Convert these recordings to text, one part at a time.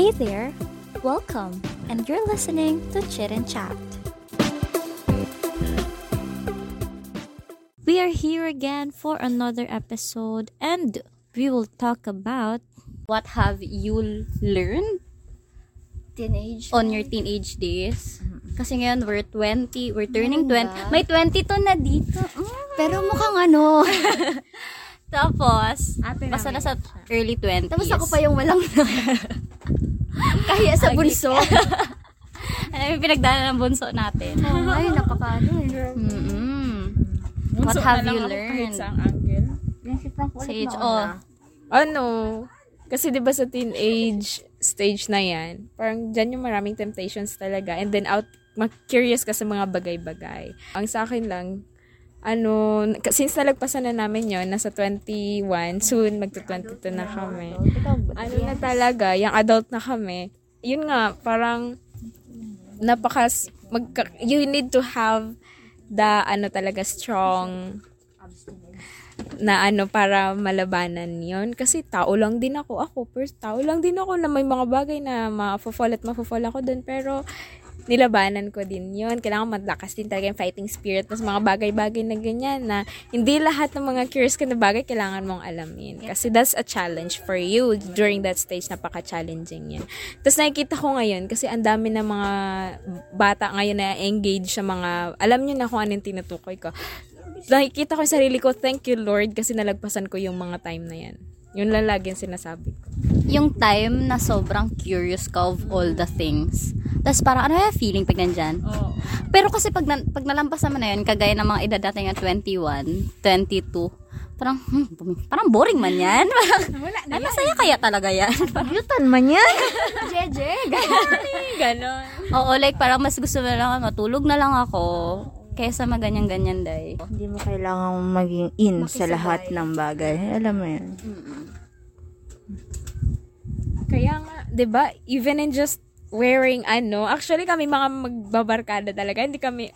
Hey there, welcome, and you're listening to Chit and Chat. We are here again for another episode, and we will talk about what have you learned Teenage. on your teenage days. Kasi ngayon, we're 20, we're turning Ano 20. ba? May 22 na dito. Pero mukhang ano. Tapos, Ate basta namin nasa early 20s. Tapos ako pa yung walang Kaya sa bulso. Ano yung pinagdaanan ng bunso natin? Oo, ay, napakaano eh. Mm-mm. What Bunso have na lang you ako kahit learned? sa angle. Sage, oh. Ano? Kasi 'di ba sa teenage stage na 'yan, parang diyan yung maraming temptations talaga and then out mag-curious ka sa mga bagay-bagay. Ang sa akin lang ano, k- since nalagpasan na namin yon nasa 21, soon magto-22 na kami. Ano na talaga, yung adult na kami. Yun nga, parang napakas magka, you need to have the ano talaga strong na ano para malabanan yon kasi tao lang din ako. Ako first tao lang din ako na may mga bagay na ma-fall at ma-fall ako dun. Pero nilabanan ko din yon kailangan malakas din talaga yung fighting spirit mas mga bagay-bagay na ganyan na hindi lahat ng mga curious ka na bagay kailangan mong alamin. Kasi that's a challenge for you during that stage. Napaka-challenging yan tapos nakikita ko ngayon kasi ang dami ng mga bata ngayon na engage sa mga alam nyo na kung anong tinutukoy ko. Nakikita ko yung sarili ko, thank you Lord, kasi nalagpasan ko yung mga time na yan. Yun lang lagi yung sinasabi ko. Yung time na sobrang curious ka of all the things. Tapos parang, ano yung feeling pag nandyan? Oo. Pero kasi pag, na, pag nalampas naman na yun, kagaya ng mga edad natin nga 21, 22, parang, hmm, bumi- parang boring man yan. Parang, ay, masaya kaya talaga yan. Yutan man yan. Jeje. Ganon. Oo, like parang mas gusto na lang matulog na lang ako kaysa maganyan-ganyan day. Hindi mo kailangan maging in sa Makisabay. lahat ng bagay. Alam mo yan. Kaya nga, ba even in just wearing ano, actually kami mga magbabarkada talaga, hindi kami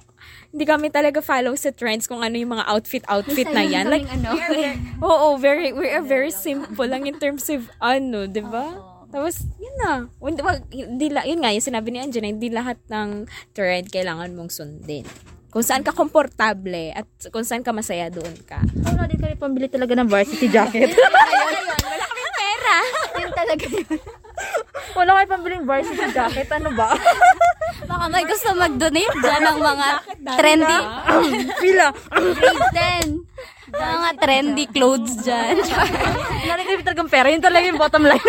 hindi kami talaga follow sa trends kung ano yung mga outfit-outfit na yan. Like, ano. oo, very, we are very simple lang in terms of ano, 'di ba? Tapos, yun na. Hindi, wag- hindi, yun nga, yung sinabi ni Anjana, hindi lahat ng trend kailangan mong sundin. Kung saan ka komportable at kung saan ka masaya doon ka. Wala din kami pambili talaga ng varsity jacket. Yun talaga yun. Wala kayo pambili ng varsity jacket. Ano ba? Baka may gusto mag-donate dyan ng mga trendy, Pila. grade 10. Mga trendy clothes dyan. Narinig talagang pera. Yun talaga yung bottom line.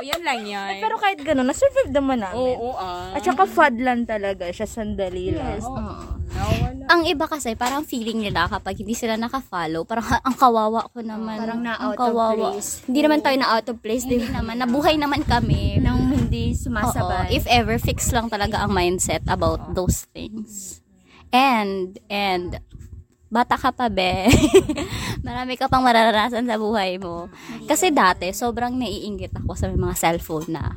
Oo, yun lang yun. Pero kahit ganun, na-survive naman namin. Oo, ah. At saka fad lang talaga siya. Sandali lang. Ang iba kasi, parang feeling nila kapag hindi sila naka-follow, parang "Ha, ang kawawa ko naman. Parang na Ang out of place. Hindi naman tayo na out of place. Hindi Di naman. Nabuhay naman kami. Nang hindi Oo, sumasabay. if ever, fix lang talaga ang mindset about those things. And, and, bata ka pa, be. Marami ka pang mararanasan sa buhay mo. Kasi dati, sobrang naiingit ako sa mga cellphone na.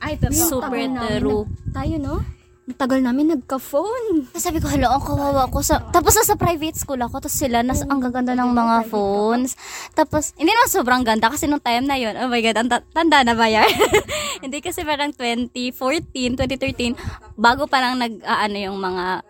Ay, totoo. Super true. tayo, no? Ang tagal namin nagka-phone. Sabi ko, hala, ang kawawa ko. Sa, tapos nasa private school ako, tapos sila, nas, ang gaganda ng mga phones. Tapos, hindi naman sobrang ganda kasi nung time na yon oh my God, ang ta- tanda na ba yan? hindi kasi parang 2014, 2013, bago pa lang nag, ah, ano yung mga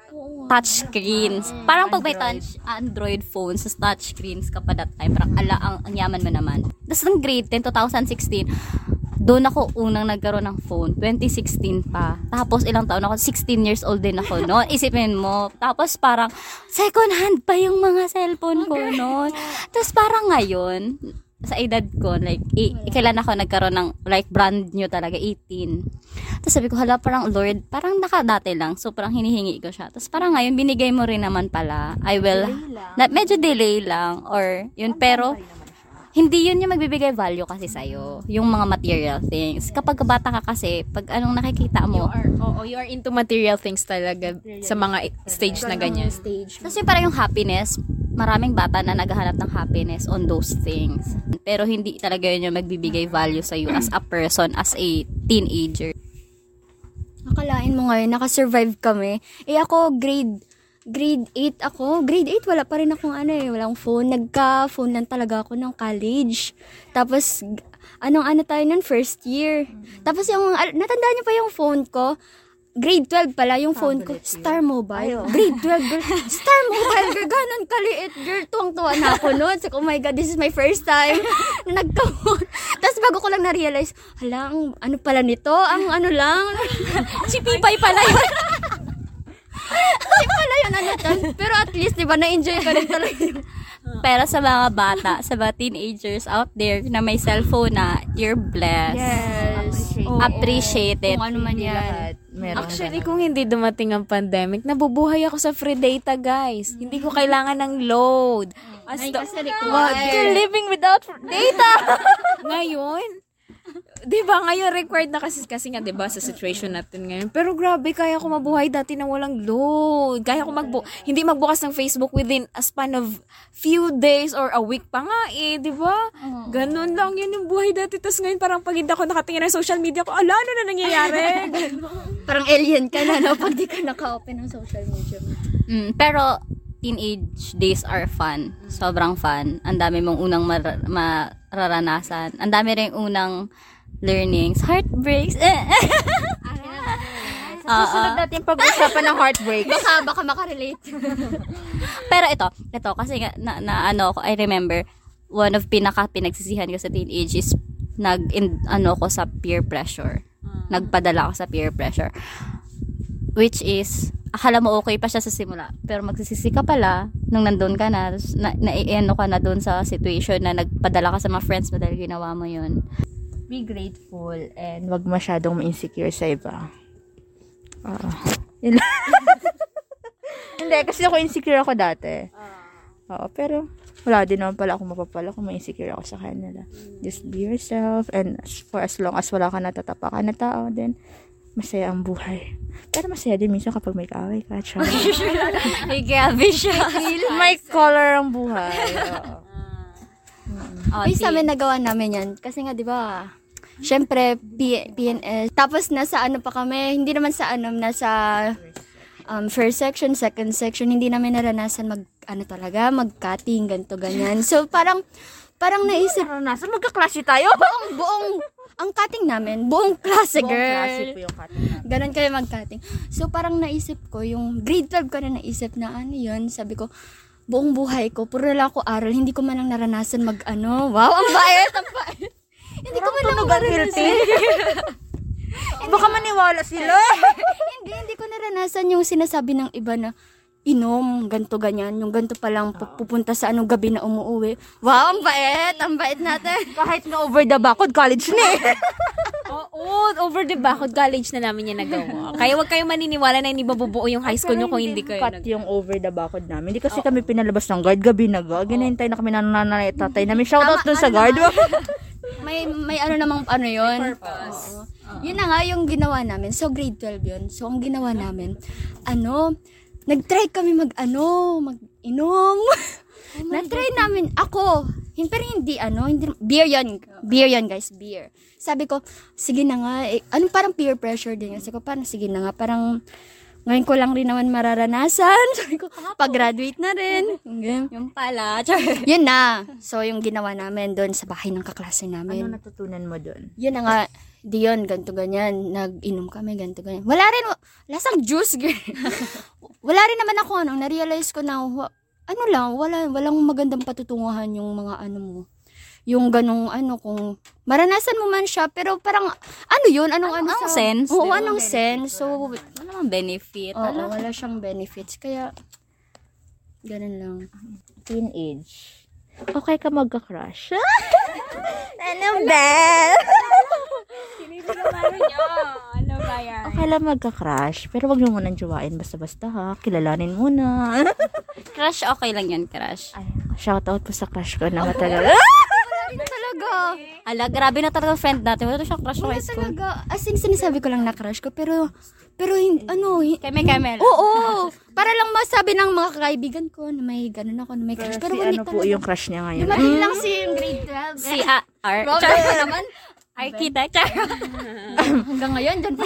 touch screens. Parang pag may touch Android phones, sa touch screens ka pa that time, parang ala, ang, ang yaman mo naman. Tapos ng grade 10, 2016, doon ako unang nagkaroon ng phone, 2016 pa. Tapos ilang taon ako, 16 years old din ako noon. Isipin mo, tapos parang second hand pa yung mga cellphone ko noon. Tapos parang ngayon, sa edad ko, like, i- kailan ako nagkaroon ng, like, brand new talaga, 18. Tapos sabi ko, hala, parang, Lord, parang nakadati lang. So, parang hinihingi ko siya. Tapos parang ngayon, binigay mo rin naman pala. I will, na, medyo delay lang, or, yun, pero, hindi yun yung magbibigay value kasi sa'yo. Yung mga material things. Kapag bata ka kasi, pag anong nakikita You mo, are, oo, you are into material things talaga sa mga stage na ganyan. Stage. Kasi parang yung happiness, maraming bata na naghahanap ng happiness on those things. Pero hindi talaga yun yung magbibigay value sa'yo as a person, as a teenager. Akalain mo ngayon, nakasurvive kami. Eh ako, grade grade 8 ako. Grade 8, wala pa rin akong ano eh, walang phone. Nagka-phone lang talaga ako ng college. Tapos, anong ano tayo nun, first year. Tapos yung, natandaan niyo pa yung phone ko, grade 12 pala yung phone ko, Star Mobile. Grade 12, girl. Star Mobile, girl. Ganon kaliit, girl. Tuwang-tuwa na ako noon. So, oh my God, this is my first time na nagka-phone. Tapos bago ko lang na-realize, hala, ang ano pala nito? Ang ano lang. Si Pipay pala yun. Yun, ano tan. Pero at least, di ba, na-enjoy ko rin talaga yung Pero sa mga bata, sa mga teenagers out there na may cellphone na, you're blessed. Yes. Oo. Appreciate it. Kung ano man yan. Lahat. Meron Actually, kung hindi dumating ang pandemic, nabubuhay ako sa free data, guys. Hindi ko kailangan ng load. As Ay, the- kasi What? required. living without data. ngayon, 'di ba ngayon required na kasi kasi nga 'di ba sa situation natin ngayon. Pero grabe kaya ko mabuhay dati na walang load. Kaya ko magbu hindi magbukas ng Facebook within a span of few days or a week pa nga eh, 'di ba? Ganun lang yun yung buhay dati. Tapos ngayon parang pag hindi ako nakatingin ng social media ko, ala ano na nangyayari? Parang alien ka na, no? Pag di ka naka-open ng social media. Mm, pero teenage days are fun. Sobrang fun. Ang dami mong unang mar- mararanasan. Ang dami rin unang learnings. Heartbreaks. Susunod natin pag-usapan ng heartbreak. Baka, baka makarelate. Pero ito, ito, kasi nga, na, na ano ko, I remember, one of pinaka pinagsisihan ko sa teenage is nag, in, ano ko sa peer pressure. Nagpadala ako sa peer pressure. Which is, akala mo okay pa siya sa simula. Pero magsisisi ka pala, nung nandun ka na, na, na, ano ka na dun sa situation na nagpadala ka sa mga friends mo dahil ginawa mo yun. Be grateful and wag masyadong ma-insecure sa iba. Yun lang. Hindi, kasi ako insecure ako dati. Oo, pero wala din naman pala ako mapapala kung ma-insecure ako sa kanila. Just be yourself and as- for as long as wala ka natatapakan na tao, then masaya ang buhay. Pero masaya din minsan kapag may kaaway ka. Ay, grabe siya. may color ang buhay. Oo. Oh, Ay, sa amin nagawa namin yan. Kasi nga, di ba, syempre, P- PNL. Tapos, nasa ano pa kami, hindi naman sa ano, nasa um, first section, second section, hindi namin naranasan mag, ano talaga, mag-cutting, ganto ganyan. So, parang, parang naisip, Nasa magkaklase tayo? buong, buong, ang cutting namin, buong klase, Buong girl. klase po yung cutting namin. Ganon kayo mag-cutting. So, parang naisip ko, yung grade 12 ko na naisip na ano yun, sabi ko, buong buhay ko, puro lang ako aral, hindi ko man lang naranasan mag ano, wow, ang bayad, ang bayad. hindi ko man lang naranasan. Baka maniwala sila. hindi, hindi ko naranasan yung sinasabi ng iba na, inom, ganto ganyan, yung ganto pa lang pu- pupunta sa anong gabi na umuwi. Wow, ang bait, ang bait natin. Kahit nga over the bakod, college na eh. Oo, over the bakod college na namin yan nagawa. Kaya wag kayong maniniwala na hindi mabubuo yung high school nyo kung hindi kayo Cut nag- yung over the bakod namin. Hindi kasi kami pinalabas ng guard. Gabi na ga. Ginahintay na kami ng nanay at tatay namin. Shoutout dun sa guard. may may ano namang ano yon purpose. Yun na nga yung ginawa namin. So grade 12 yun. So ang ginawa namin, ano, nag-try kami mag ano, mag-inom. Na-try namin ako. Pero hindi ano, hindi beer yon. Beer yon guys, beer. Sabi ko, sige na nga, eh, ano parang peer pressure din. Sabi ko, parang sige na nga, parang ngayon ko lang rin naman mararanasan. Sabi ko, pag-graduate na rin. Okay. Yung pala. Yun na. So, yung ginawa namin doon sa bahay ng kaklase namin. ano natutunan mo dun? Yun na nga, di yun, ganto ganyan. Nag-inom kami, ganto ganyan. Wala rin, lasang juice, wala rin naman ako, ano, na-realize ko na, ano lang, wala, walang magandang patutunguhan yung mga ano mo. Yung ganong ano, kung maranasan mo man siya, pero parang, ano yun, anong ano Anong sa- sense? Oo, anong sense. So, Ano namang benefit? oo, Ano? wala siyang benefits. Kaya, ganun lang. Teenage. Okay ka magka-crush? ano ba? Ano ba yan? Okay lang magka-crush. Pero wag mo munang jowain basta-basta ha. Kilalanin muna. Crush, okay lang yan, crush. Ay, shoutout po sa crush ko na matagal. Ala, grabe na talaga friend natin. Wala to siyang crush Wala high school. talaga. As in, sinasabi ko lang na crush ko, pero, pero, hin- ano, hin- Keme, keme. Oo, para lang masabi ng mga kaibigan ko na may ganun ako, na may crush. Pero, si hindi ano po talaga. yung crush niya ngayon. Dumating lang si grade 12. Si A- R. Robert naman. Ay, kita. Char. Hanggang ngayon, dyan pa.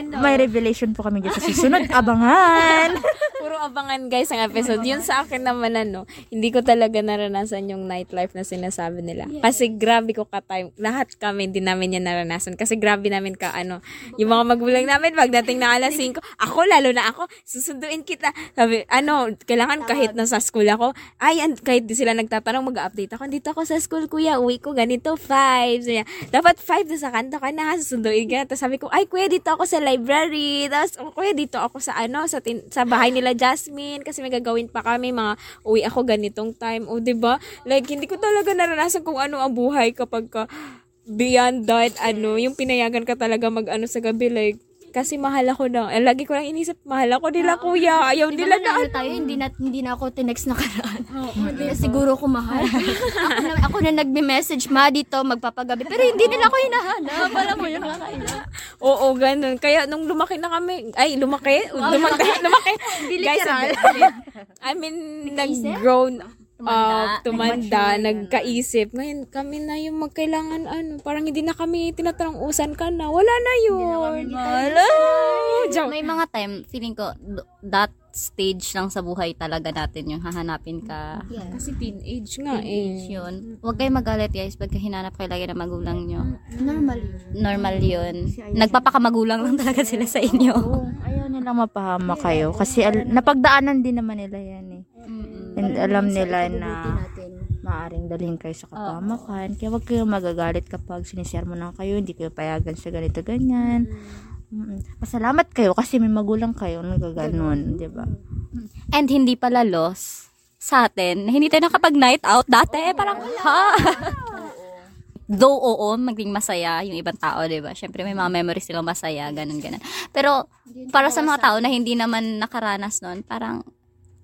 ano? May revelation po kami dyan sa susunod. Abangan! Puro abangan guys ang episode. Yun sa akin naman ano, hindi ko talaga naranasan yung nightlife na sinasabi nila. Kasi grabe ko ka-time. Lahat kami, hindi namin yan naranasan. Kasi grabe namin ka ano, yung mga magulang namin pagdating na alas 5, ako lalo na ako, susunduin kita. Sabi, ano, kailangan kahit nasa school ako, ay, kahit di sila nagtatanong, mag-update ako. Dito ako sa school, kuya, uwi ko ganito, 5. Sabi niya, dapat 5 na sa kanto ka na, susunduin ka. Tapos sabi ko, ay, kuya, dito ako sa library. Tapos, oh, kuya, dito ako sa ano, sa, tin- sa bahay nila Jasmine. Kasi may gagawin pa kami, mga uwi ako ganitong time. O, 'di ba Like, hindi ko talaga naranasan kung ano ang buhay kapag ka, beyond that, ano, yung pinayagan ka talaga mag-ano sa gabi, like, kasi mahal ako na, eh, lagi ko lang inisip, mahal ako nila, kuya. Ayaw nila na, ano tayo, hindi na, hindi na ako tinext na karaan. Hindi na siguro ko mahal. ako, na, ako na nagme-message, ma dito, magpapagabi. Pero hindi nila ako hinahanap. Alam mo yun. Oo, ganun. Kaya nung lumaki na kami, ay, lumaki? Lumaki, lumaki. Guys, I mean, nag-grown up, tumanda, nagkaisip. Ngayon, kami na yung magkailangan, ano, parang hindi na kami tinatanong, usan ka na. Wala na yun. Wala. Joke. May mga time, feeling ko, that stage lang sa buhay talaga natin yung hahanapin ka. Kasi teenage nga eh. Yun. Huwag kayo magalit guys pagka hinanap kayo lagi ng magulang nyo. Normal. Normal yun. Nagpapakamagulang lang talaga sila sa inyo. Ayaw nilang mapahama kayo. Kasi al- napagdaanan din naman nila yan eh. And alam nila na maaring dalhin kayo sa kapamakan. Kaya wag kayong magagalit kapag sinishare mo na kayo, hindi kayo payagan sa ganito, ganyan. Mm. Pasalamat kayo kasi may magulang kayo nagaganon, di ba? And hindi pala loss sa atin. Hindi tayo nakapag night out dati. Parang, ha? Though, oo, maging masaya yung ibang tao, di ba? Siyempre, may mga memories silang masaya, ganun, ganun. Pero, para sa mga tao na hindi naman nakaranas nun, parang,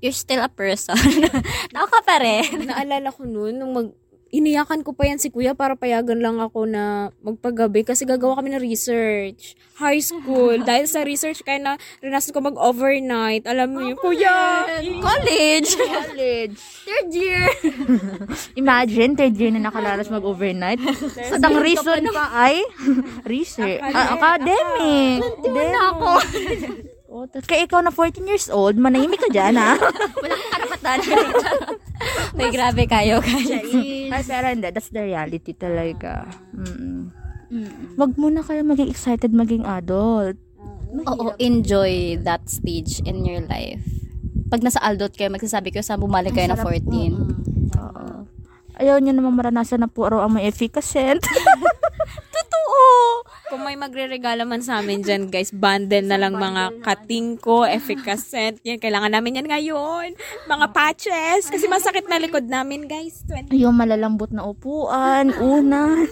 you're still a person. tao ka pa rin. Naalala ko noon, nung mag, iniyakan ko pa yan si kuya para payagan lang ako na magpagabi kasi gagawa kami ng research. High school. Dahil sa research, kaya na rinasan ko mag-overnight. Alam mo yun, kuya! College! College. Third year. Imagine, third year na nakalaras mag-overnight. Sa ang reason pa ay research. Ah, academic. Academic. ako. Tas- kaya ikaw na 14 years old, manahimik ka dyan, ha? Walang karapatan. May grabe kayo, guys. Ay, pero hindi. That's the reality talaga. Mm. Wag muna kayo maging excited maging adult. Oo, enjoy that stage in your life. Pag nasa adult kayo, magsasabi kayo, saan bumalik kayo na 14? Oo. Ayaw nyo naman maranasan na puro ang may efficacent. Totoo! Kung may magre-regalo man sa amin dyan, guys, bundle na lang mga katingko, efficacent. Yan, kailangan namin yan ngayon. Mga patches. Kasi masakit na likod namin, guys. 20. Yung malalambot na upuan, unan.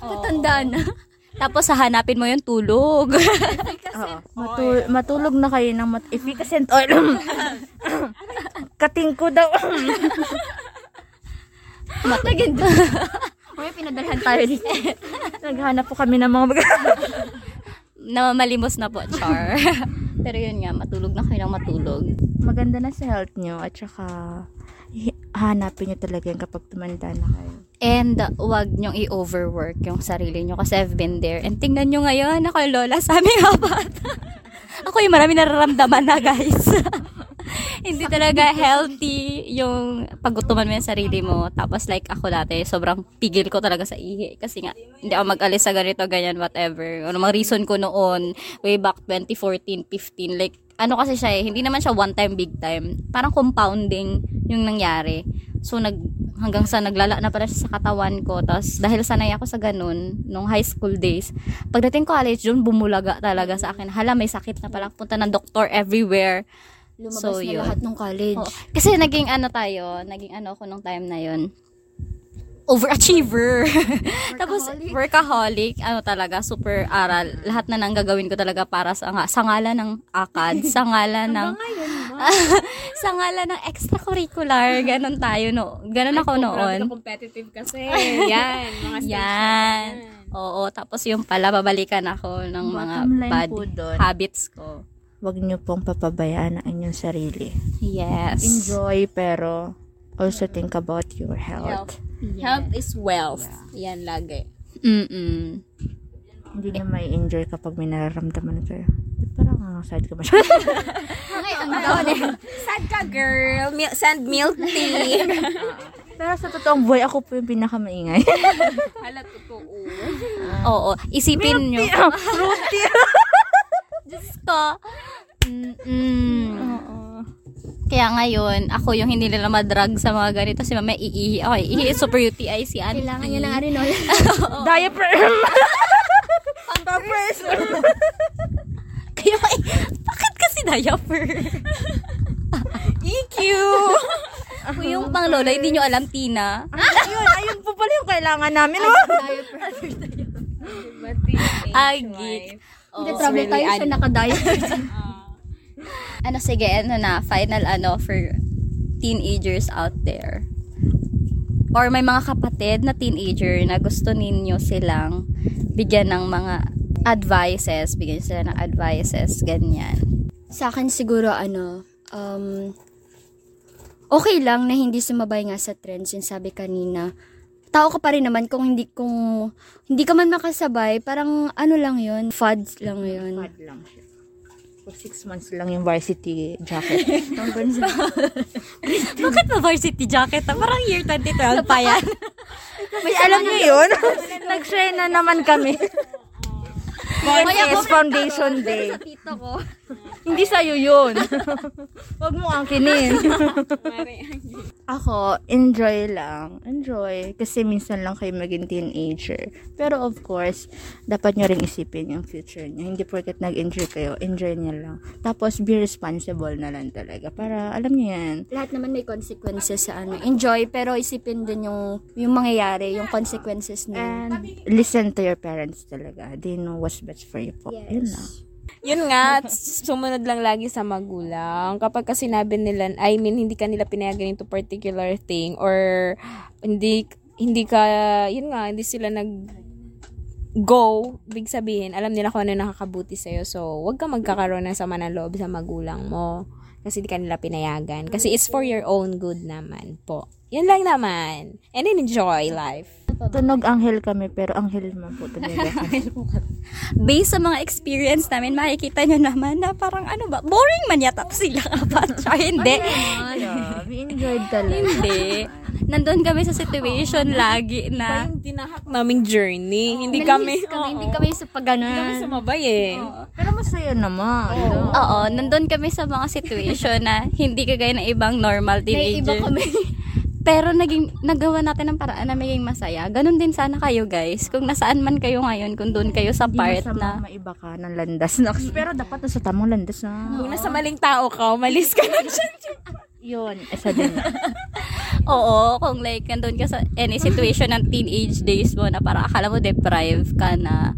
Tatanda na. Tapos, hahanapin mo yung tulog. Oo. Matul- matulog na kayo ng mat- efficacent oil. Kating ko daw. Naging May pinadalhan tayo dito. Naghanap po kami ng mga na malimos na po, char. Pero yun nga, matulog na kayo ng matulog. maganda na sa health nyo at saka hanapin nyo talaga yan kapag tumanda na kayo. And uh, wag nyong i-overwork yung sarili nyo kasi I've been there. And tingnan nyo ngayon, ako yung lola sa aming apat. ako yung marami nararamdaman na guys. Hindi talaga healthy yung paggutuman mo yung sarili mo. Tapos like ako dati, sobrang pigil ko talaga sa ihi. Kasi nga, hindi ako mag-alis sa ganito, ganyan, whatever. Ano mga reason ko noon, way back 2014, 15, like, ano kasi siya eh, hindi naman siya one time, big time. Parang compounding yung nangyari. So, nag, hanggang sa naglala na pala siya sa katawan ko. Tapos, dahil sanay ako sa ganun, nung high school days, pagdating college, yun, bumulaga talaga sa akin. Hala, may sakit na pala. Punta ng doktor everywhere. Lumabas So, na yun. lahat ng college. Oo. Kasi naging ano tayo, naging ano ako nung time na yun. Overachiever. Tapos, workaholic. Ano talaga, super aral. Lahat na nang gagawin ko talaga para sa, nga- sa ngalan ng akad, sa ngalan ng, sa ngalan ng extracurricular. Ganon tayo, no. Ganon ako noon. competitive kasi. Yan, mga Yan. Oo, tapos yung pala, babalikan ako ng mga Bottom line bad habits ko. Huwag nyo pong papabayaan ang inyong sarili. Yes. Enjoy, pero also think about your health. Health is wealth. Yan lagi. Mm-mm. Hindi na may enjoy kapag may nararamdaman kayo. Ba't parang ang sad ka masyado? Okay, ang down eh. Sad ka, girl. Mil- send milk tea. Pero sa totoong buhay, ako po yung pinakamaingay. Hala, totoo. Oo, isipin nyo. Fruity! Diyos ko. Mm-mm. Kaya ngayon, ako yung hindi nila madrag sa mga ganito. Si mama iihi. Okay, ihi super UTI si Auntie. Kailangan niya ng arinol. Diaper! Pampers! Kaya, eh, bakit kasi diaper? EQ! Kung yung pang lola, hindi nyo alam, Tina. ayun, ayun po pala yung kailangan namin. Oh. Agi. Hindi, trouble tayo siya nakadiet. Ano, sige, ano na, final ano for teenagers out there. Or may mga kapatid na teenager na gusto ninyo silang bigyan ng mga advices, bigyan sila ng advices, ganyan. Sa akin siguro ano, um, okay lang na hindi sumabay nga sa trends yung sabi kanina. Tao ka pa rin naman kung hindi kung hindi ka man makasabay, parang ano lang yon fads lang yon Bad lang siya. For six months lang yung varsity jacket. Bakit ba varsity jacket? Parang year 2012 pa yan. May alam niyo yun? Nag-share na naman kami. PNS Foundation Day. Tito ko. Hindi sa'yo yun. Huwag mo angkinin. Ako, enjoy lang. Enjoy. Kasi minsan lang kayo maging teenager. Pero of course, dapat nyo rin isipin yung future nyo. Hindi porket nag-enjoy kayo, enjoy nyo lang. Tapos, be responsible na lang talaga. Para, alam nyo yan. Lahat naman may consequences sa ano. Enjoy, pero isipin din yung, yung mangyayari, yung consequences na. And listen to your parents talaga. They know what's best for you po. Yes. Yun lang. Yun nga, sumunod lang lagi sa magulang. Kapag ka sinabi nila, I mean, hindi ka nila pinayagan into particular thing or hindi hindi ka, yun nga, hindi sila nag go, big sabihin, alam nila kung ano nakakabuti sa'yo. So, wag ka magkakaroon ng sama ng loob sa magulang mo. Kasi hindi ka nila pinayagan. Kasi it's for your own good naman po. Yan lang naman. And enjoy life. Tunog anghel kami, pero anghel man po talaga. Based sa mga experience namin, makikita nyo naman na parang ano ba, boring man yata sila apat. Tsaka hindi. we enjoyed talaga. Hindi. Nandun kami sa situation lagi na Yung tinahak naming journey. Hindi kami, kami, hindi kami sa kami pagganan. sumabay eh. Pero masaya naman. Oo, nandun kami sa mga situation na hindi kagaya ng ibang normal May iba teenager. kami. Pero naging, nagawa natin ng paraan na maging masaya. Ganon din sana kayo guys. Kung nasaan man kayo ngayon, kung doon kayo sa Hindi part masama na... maiba ka ng landas. Na, pero dapat nasa tamang landas na. Kung nasa maling tao ka, umalis ka na dyan. Yun, isa din. Oo, kung like nandun ka sa any situation ng teenage days mo na parang akala mo deprive ka na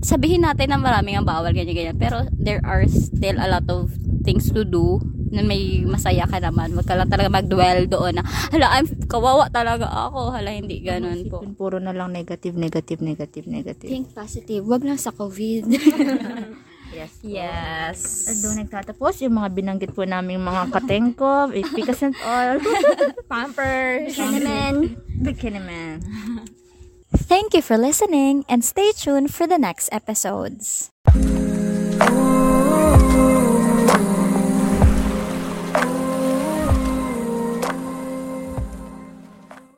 sabihin natin na maraming ang bawal ganyan ganyan pero there are still a lot of things to do na may masaya ka naman. Wag ka lang talaga mag-dwell doon na, hala, I'm, kawawa talaga ako. Hala, hindi ganun po. Isipin, puro na lang negative, negative, negative, negative. Think positive. Wag lang sa COVID. Yes. Yes. At doon nagtatapos yung mga binanggit po naming mga katengko, pikas and all. Pampers. naman. Bikini man. Thank you for listening and stay tuned for the next episodes.